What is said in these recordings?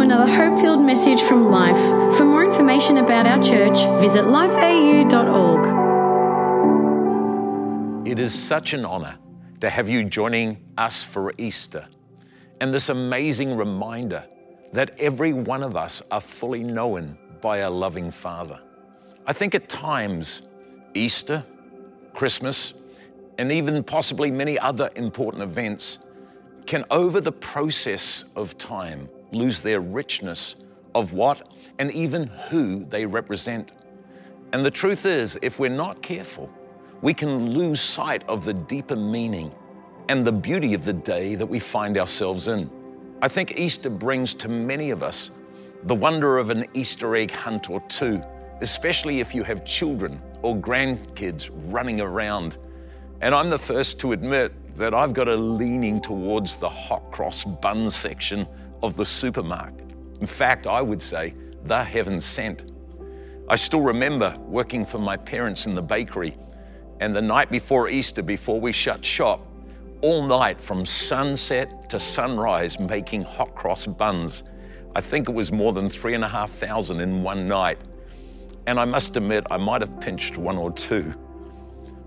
another hope filled message from Life. For more information about our church, visit lifeau.org. It is such an honor to have you joining us for Easter and this amazing reminder that every one of us are fully known by a loving Father. I think at times, Easter, Christmas, and even possibly many other important events can, over the process of time, lose their richness of what and even who they represent. And the truth is, if we're not careful, we can lose sight of the deeper meaning and the beauty of the day that we find ourselves in. I think Easter brings to many of us the wonder of an Easter egg hunt or two, especially if you have children or grandkids running around. And I'm the first to admit that I've got a leaning towards the hot cross bun section of the supermarket. In fact, I would say they're heaven sent. I still remember working for my parents in the bakery, and the night before Easter, before we shut shop, all night from sunset to sunrise making hot cross buns. I think it was more than three and a half thousand in one night. And I must admit, I might have pinched one or two.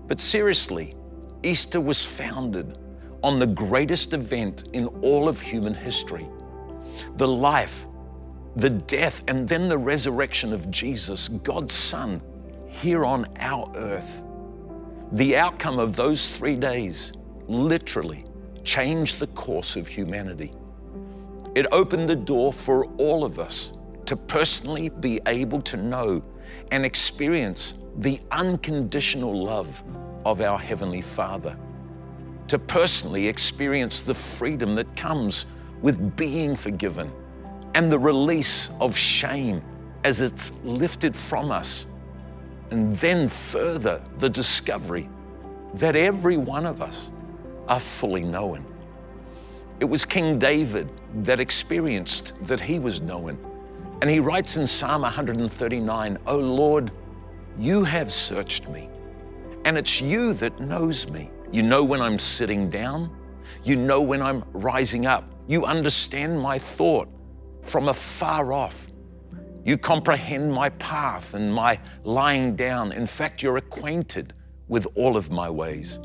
But seriously, Easter was founded on the greatest event in all of human history the life, the death, and then the resurrection of Jesus, God's Son, here on our earth. The outcome of those three days literally changed the course of humanity. It opened the door for all of us to personally be able to know and experience the unconditional love of our Heavenly Father, to personally experience the freedom that comes with being forgiven and the release of shame as it's lifted from us, and then further the discovery that every one of us are fully known. It was King David that experienced that he was known. And he writes in Psalm 139, O Lord, you have searched me, and it's you that knows me. You know when I'm sitting down, you know when I'm rising up, you understand my thought from afar off. You comprehend my path and my lying down. In fact, you're acquainted with all of my ways.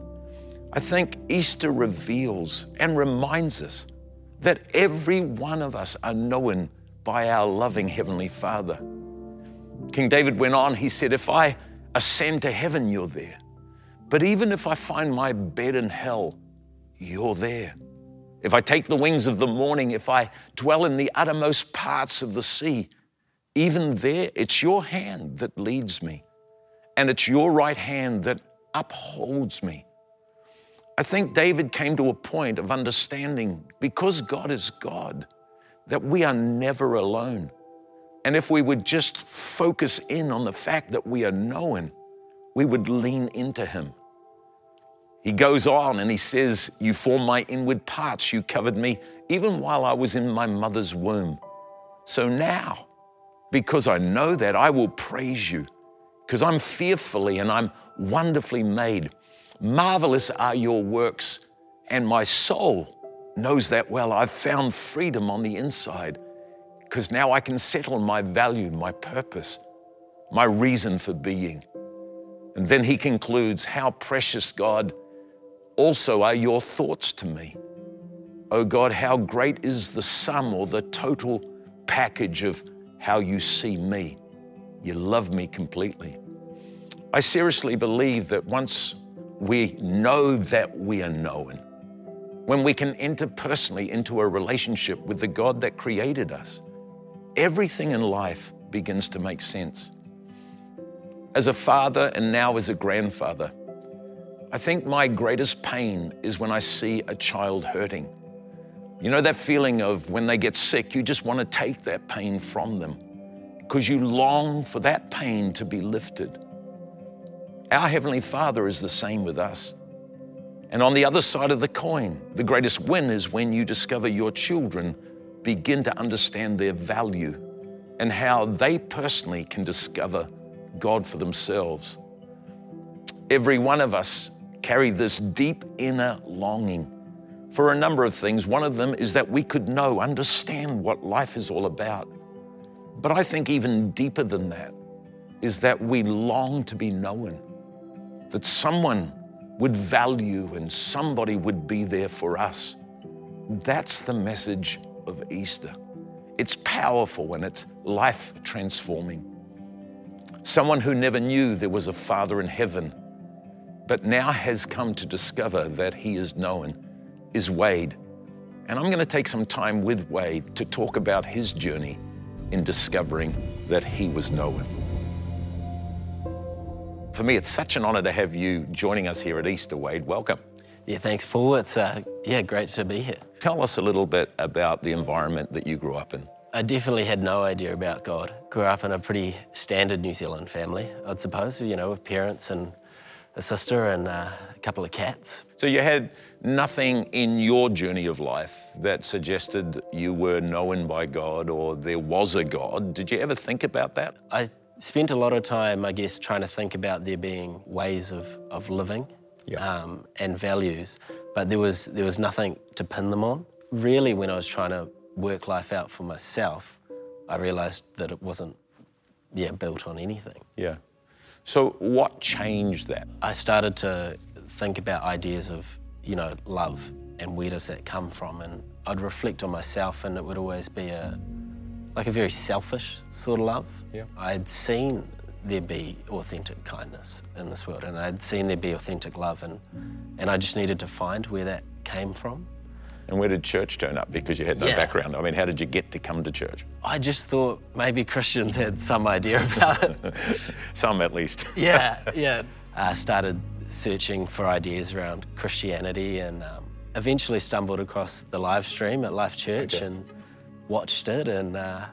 I think Easter reveals and reminds us that every one of us are known by our loving Heavenly Father. King David went on, he said, If I ascend to heaven, you're there. But even if I find my bed in hell, you're there. If I take the wings of the morning, if I dwell in the uttermost parts of the sea, even there, it's your hand that leads me, and it's your right hand that upholds me. I think David came to a point of understanding because God is God, that we are never alone. And if we would just focus in on the fact that we are known, we would lean into Him. He goes on and he says, You formed my inward parts, you covered me even while I was in my mother's womb. So now, because I know that, I will praise you, because I'm fearfully and I'm wonderfully made. Marvelous are your works, and my soul knows that well. I've found freedom on the inside because now I can settle my value, my purpose, my reason for being. And then he concludes, How precious, God, also are your thoughts to me. Oh God, how great is the sum or the total package of how you see me. You love me completely. I seriously believe that once we know that we are known, when we can enter personally into a relationship with the God that created us, everything in life begins to make sense. As a father and now as a grandfather, I think my greatest pain is when I see a child hurting. You know that feeling of when they get sick, you just want to take that pain from them because you long for that pain to be lifted. Our Heavenly Father is the same with us. And on the other side of the coin, the greatest win is when you discover your children begin to understand their value and how they personally can discover God for themselves. Every one of us carry this deep inner longing for a number of things. One of them is that we could know, understand what life is all about. But I think even deeper than that is that we long to be known, that someone would value and somebody would be there for us. That's the message of Easter. It's powerful when it's life transforming. Someone who never knew there was a Father in heaven, but now has come to discover that he is known is Wade. And I'm going to take some time with Wade to talk about his journey in discovering that he was known. For me, it's such an honor to have you joining us here at Easter, Wade. Welcome. Yeah, thanks, Paul. It's uh, yeah, great to be here. Tell us a little bit about the environment that you grew up in. I definitely had no idea about God. Grew up in a pretty standard New Zealand family, I'd suppose. You know, with parents and a sister and a couple of cats. So you had nothing in your journey of life that suggested you were known by God or there was a God. Did you ever think about that? I spent a lot of time, I guess, trying to think about there being ways of, of living Yeah. um, and values, but there was, there was nothing to pin them on. Really, when I was trying to work life out for myself, I realized that it wasn't yeah, built on anything. Yeah. So what changed that? I started to think about ideas of, you know, love and where does that come from? And I'd reflect on myself and it would always be a, like a very selfish sort of love. Yeah. I'd seen there be authentic kindness in this world and I'd seen there be authentic love and, and I just needed to find where that came from. And where did church turn up? Because you had no Yeah. background. I mean, how did you get to come to church? I just thought maybe Christians had some idea about it. Some at least. yeah, yeah. I started searching for ideas around Christianity and um, eventually stumbled across the live stream at Life Church Okay. and watched it. And uh,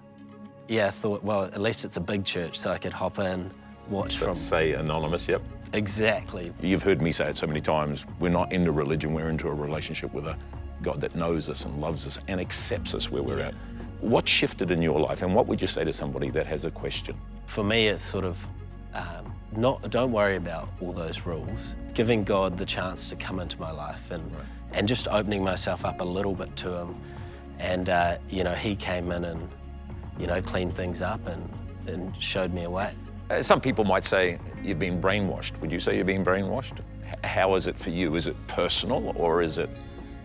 yeah, thought, well, at least it's a big church, so I could hop in, watch from. Let's say anonymous, yep. Exactly. You've heard me say it so many times. We're not into religion, we're into a relationship with a God that knows us and loves us and accepts us where we're Yeah. at. What shifted in your life, and what would you say to somebody that has a question? For me, it's sort of um, not. Don't worry about all those rules. Giving God the chance to come into my life and and just opening myself up a little bit to Him, and uh, you know, He came in and you know cleaned things up and and showed me a way. Uh, Some people might say you've been brainwashed. Would you say you've been brainwashed? H- How is it for you? Is it personal or is it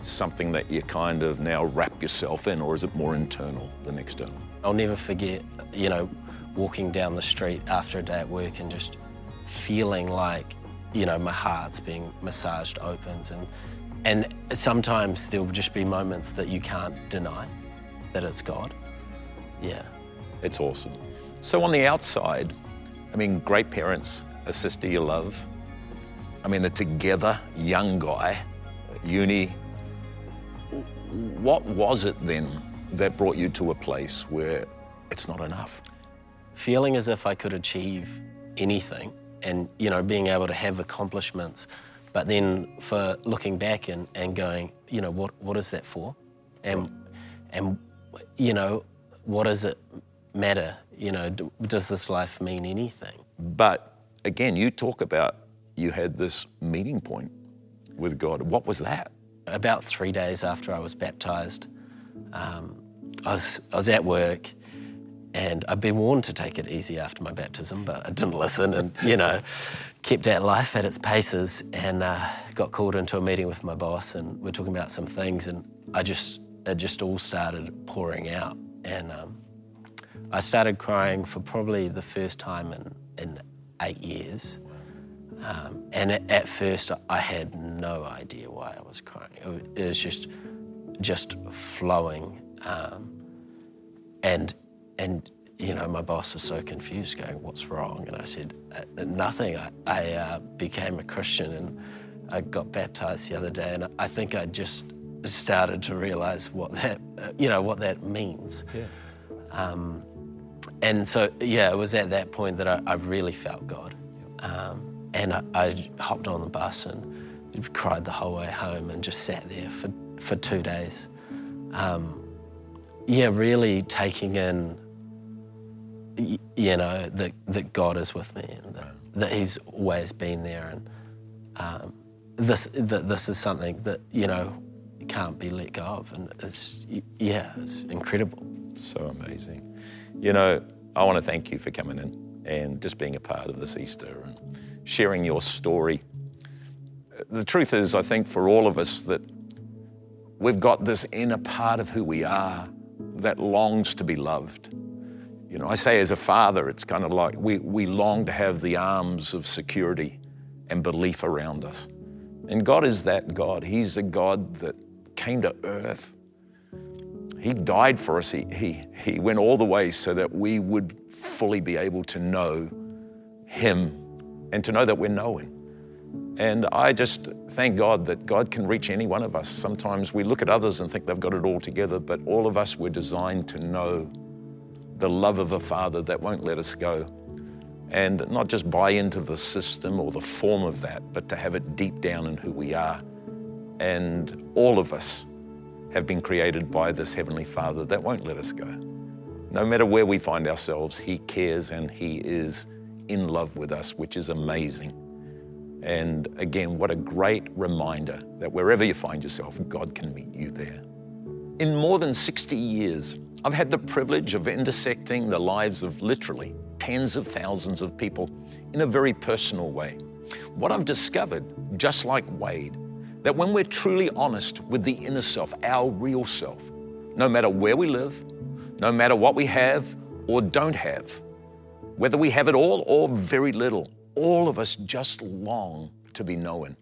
something that you kind of now wrap yourself in, or is it more internal than external? I'll never forget, you know, walking down the street after a day at work and just feeling like, you know, my heart's being massaged opens and and sometimes there'll just be moments that you can't deny that it's God. Yeah. It's awesome. So on the outside, I mean, great parents, a sister you love. I mean, a together young guy, uni. What was it then that brought you to a place where it's not enough? Feeling as if I could achieve anything and, you know, being able to have accomplishments, but then for looking back and, and going, you know, what, what is that for? And, and, you know, what does it matter? You know, do, does this life mean anything? But again, you talk about you had this meeting point with God. What was that? About three days after I was baptized, um, I, was, I was at work and I'd been warned to take it easy after my baptism, but I didn't listen and, you know, kept at life at its paces and uh, got called into a meeting with my boss and we're talking about some things and I just, it just all started pouring out. And um, I started crying for probably the first time in, in eight years. Um, and at, at first, I had no idea why I was crying. It, wa- it was just, just flowing, um, and and you know, my boss was so confused, going, "What's wrong?" And I said, "Uh, "Nothing. I, I uh, became a Christian and I got baptized the other day, and I think I just started to realize what that, you know, what that means." Um, and so, yeah, it was at that point that I, I really felt God. Um, and I, I hopped on the bus and cried the whole way home and just sat there for, for two days. Um, yeah, really taking in, you know, that, that God is with me and that, that He's always been there. And um, this, that this is something that, you know, can't be let go of. And it's, yeah, it's incredible. So amazing. You know, I want to thank you for coming in and just being a part of this Easter and sharing your story. The truth is, I think for all of us, that we've got this inner part of who we are that longs to be loved. You know, I say as a father, it's kind of like we, we long to have the arms of security and belief around us. And God is that God. He's a God that came to earth. He died for us. He, he, he went all the way so that we would fully be able to know Him and to know that we're known. And I just thank God that God can reach any one of us. Sometimes we look at others and think they've got it all together, but all of us were designed to know the love of a Father that won't let us go. And not just buy into the system or the form of that, but to have it deep down in who we are. And all of us have been created by this Heavenly Father that won't let us go. No matter where we find ourselves, He cares and He is in love with us, which is amazing. And again, what a great reminder that wherever you find yourself, God can meet you there. In more than 60 years, I've had the privilege of intersecting the lives of literally tens of thousands of people in a very personal way. What I've discovered, just like Wade, that when we're truly honest with the inner self, our real self, no matter where we live, no matter what we have or don't have, whether we have it all or very little, all of us just long to be known.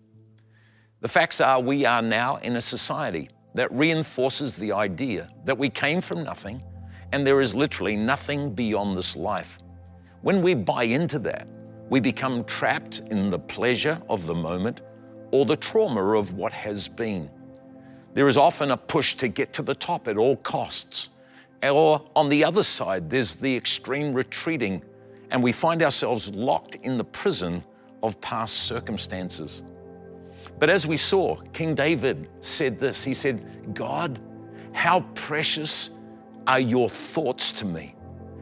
The facts are we are now in a society that reinforces the idea that we came from nothing and there is literally nothing beyond this life. When we buy into that, we become trapped in the pleasure of the moment or the trauma of what has been. There is often a push to get to the top at all costs. Or on the other side, there's the extreme retreating, and we find ourselves locked in the prison of past circumstances. But as we saw, King David said this He said, God, how precious are your thoughts to me?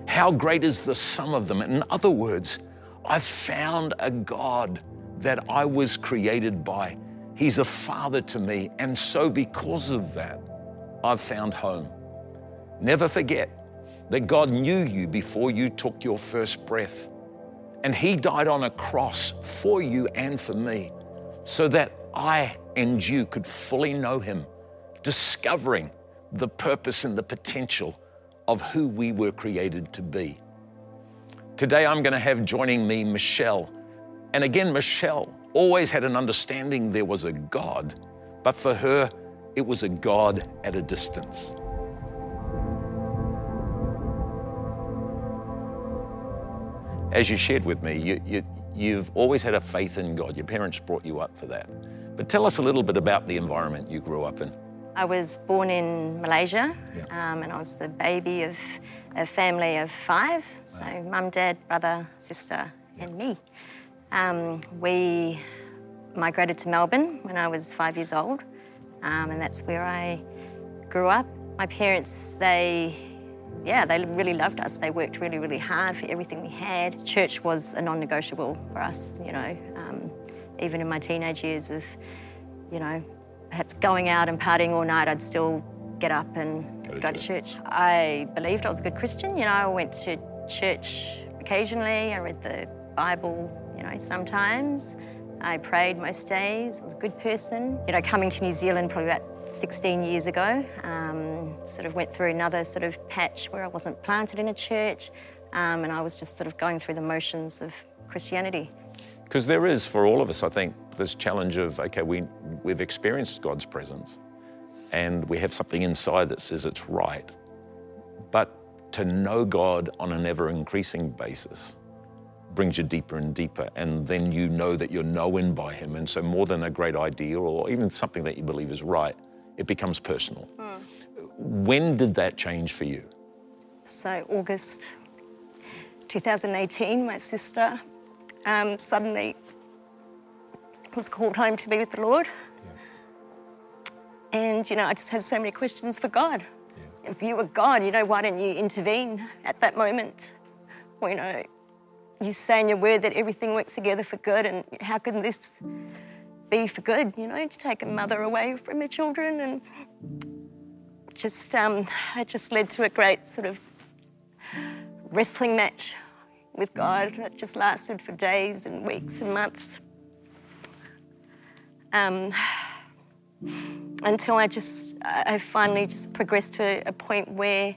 How great is the sum of them? In other words, I've found a God that I was created by. He's a father to me. And so, because of that, I've found home. Never forget that God knew you before you took your first breath. And He died on a cross for you and for me so that I and you could fully know Him, discovering the purpose and the potential of who we were created to be. Today, I'm going to have joining me Michelle. And again, Michelle always had an understanding there was a God, but for her, it was a God at a distance. As you shared with me, you, you, you've always had a faith in God. Your parents brought you up for that. But tell us a little bit about the environment you grew up in. I was born in Malaysia yeah. um, and I was the baby of a family of five. So, wow. mum, dad, brother, sister, yeah. and me. Um, we migrated to Melbourne when I was five years old, um, and that's where I grew up. My parents, they, yeah, they really loved us. They worked really, really hard for everything we had. Church was a non negotiable for us, you know, um, even in my teenage years of, you know, perhaps going out and partying all night, I'd still get up and go to, go church. to church. I believed I was a good Christian. You know, I went to church occasionally. I read the Bible, you know, sometimes. I prayed most days. I was a good person. You know, coming to New Zealand probably about 16 years ago, um, sort of went through another sort of patch where I wasn't planted in a church, um, and I was just sort of going through the motions of Christianity. Because there is, for all of us, I think, this challenge of, okay, we, we've experienced God's presence and we have something inside that says it's right. But to know God on an ever increasing basis brings you deeper and deeper, and then you know that you're known by Him. And so, more than a great idea or even something that you believe is right, it becomes personal. Mm. When did that change for you? So, August 2018, my sister um, suddenly was called home to be with the Lord. Yeah. And, you know, I just had so many questions for God. Yeah. If you were God, you know, why didn't you intervene at that moment? Well, you know, you say in your word that everything works together for good, and how can this be for good, you know, to take a mother away from her children. And just, um, it just led to a great sort of wrestling match with God that just lasted for days and weeks and months. Um, until I just, I finally just progressed to a point where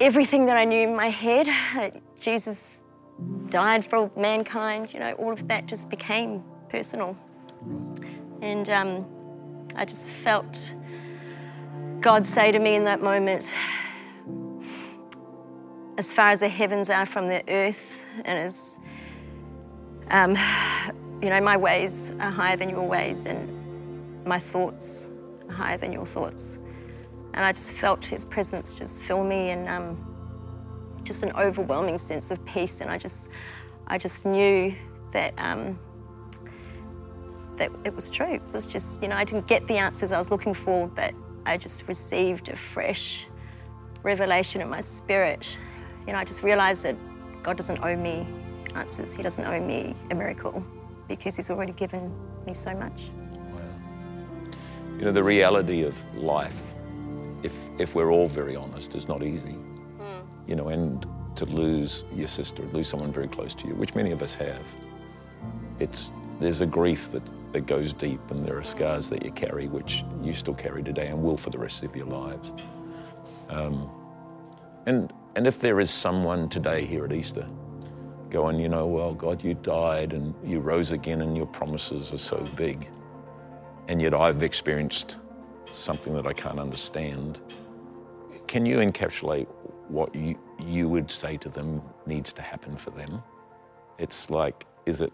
everything that I knew in my head, that Jesus died for mankind, you know, all of that just became personal. And um, I just felt God say to me in that moment, as far as the heavens are from the earth, and as um, you know, my ways are higher than your ways, and my thoughts are higher than your thoughts. And I just felt His presence just fill me, and um, just an overwhelming sense of peace. And I just, I just knew that um, that it was true. It was just, you know, I didn't get the answers I was looking for, but I just received a fresh revelation in my spirit. You know, I just realized that God doesn't owe me answers. He doesn't owe me a miracle because He's already given me so much. Wow. You know, the reality of life, if, if we're all very honest, is not easy. Mm. You know, and to lose your sister, lose someone very close to you, which many of us have, it's, there's a grief that, that goes deep and there are scars that you carry which you still carry today and will for the rest of your lives. Um, and, and if there is someone today here at Easter going, you know, well, God, you died and you rose again and your promises are so big. And yet I've experienced something that I can't understand. Can you encapsulate what you, you would say to them needs to happen for them? It's like, is it,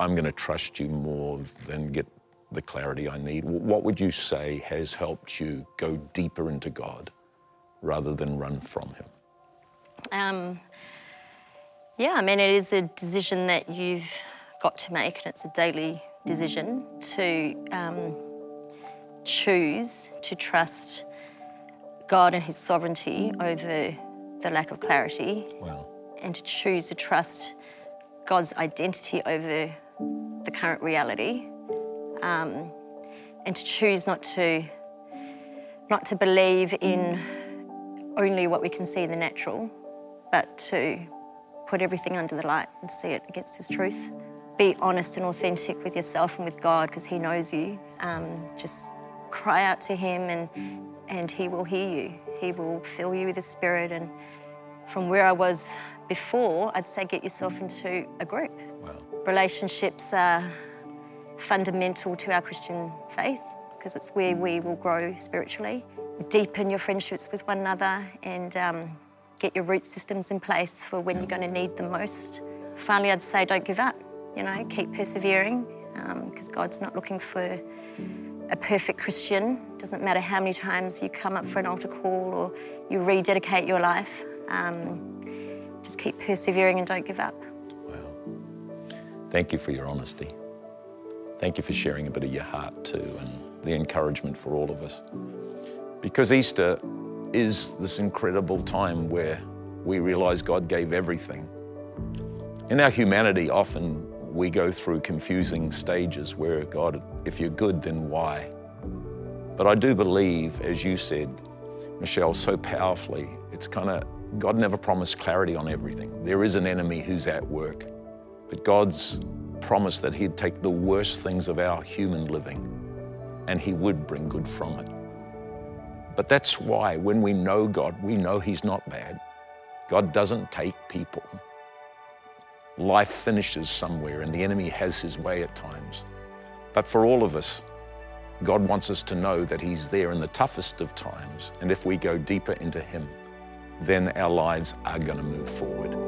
I'm going to trust you more than get the clarity I need? What would you say has helped you go deeper into God rather than run from Him? Um, yeah, I mean, it is a decision that you've got to make, and it's a daily decision to um, choose to trust God and His sovereignty over the lack of clarity, Wow. and to choose to trust God's identity over the current reality, um, and to choose not to not to believe in only what we can see in the natural, but to put everything under the light and see it against His truth. Be honest and authentic with yourself and with God because He knows you. Um, just cry out to Him and, and He will hear you. He will fill you with His Spirit. And from where I was before, I'd say get yourself into a group. Wow. Relationships are fundamental to our Christian faith because it's where we will grow spiritually. Deepen your friendships with one another and um, get your root systems in place for when you're going to need them most. Finally, I'd say don't give up. You know, keep persevering because um, God's not looking for a perfect Christian. Doesn't matter how many times you come up for an altar call or you rededicate your life. Um, just keep persevering and don't give up. Thank you for your honesty. Thank you for sharing a bit of your heart too and the encouragement for all of us. Because Easter is this incredible time where we realize God gave everything. In our humanity, often we go through confusing stages where God, if you're good, then why? But I do believe, as you said, Michelle, so powerfully, it's kind of God never promised clarity on everything. There is an enemy who's at work. But God's promise that He'd take the worst things of our human living and He would bring good from it. But that's why when we know God, we know He's not bad. God doesn't take people. Life finishes somewhere and the enemy has his way at times. But for all of us, God wants us to know that He's there in the toughest of times. And if we go deeper into Him, then our lives are going to move forward.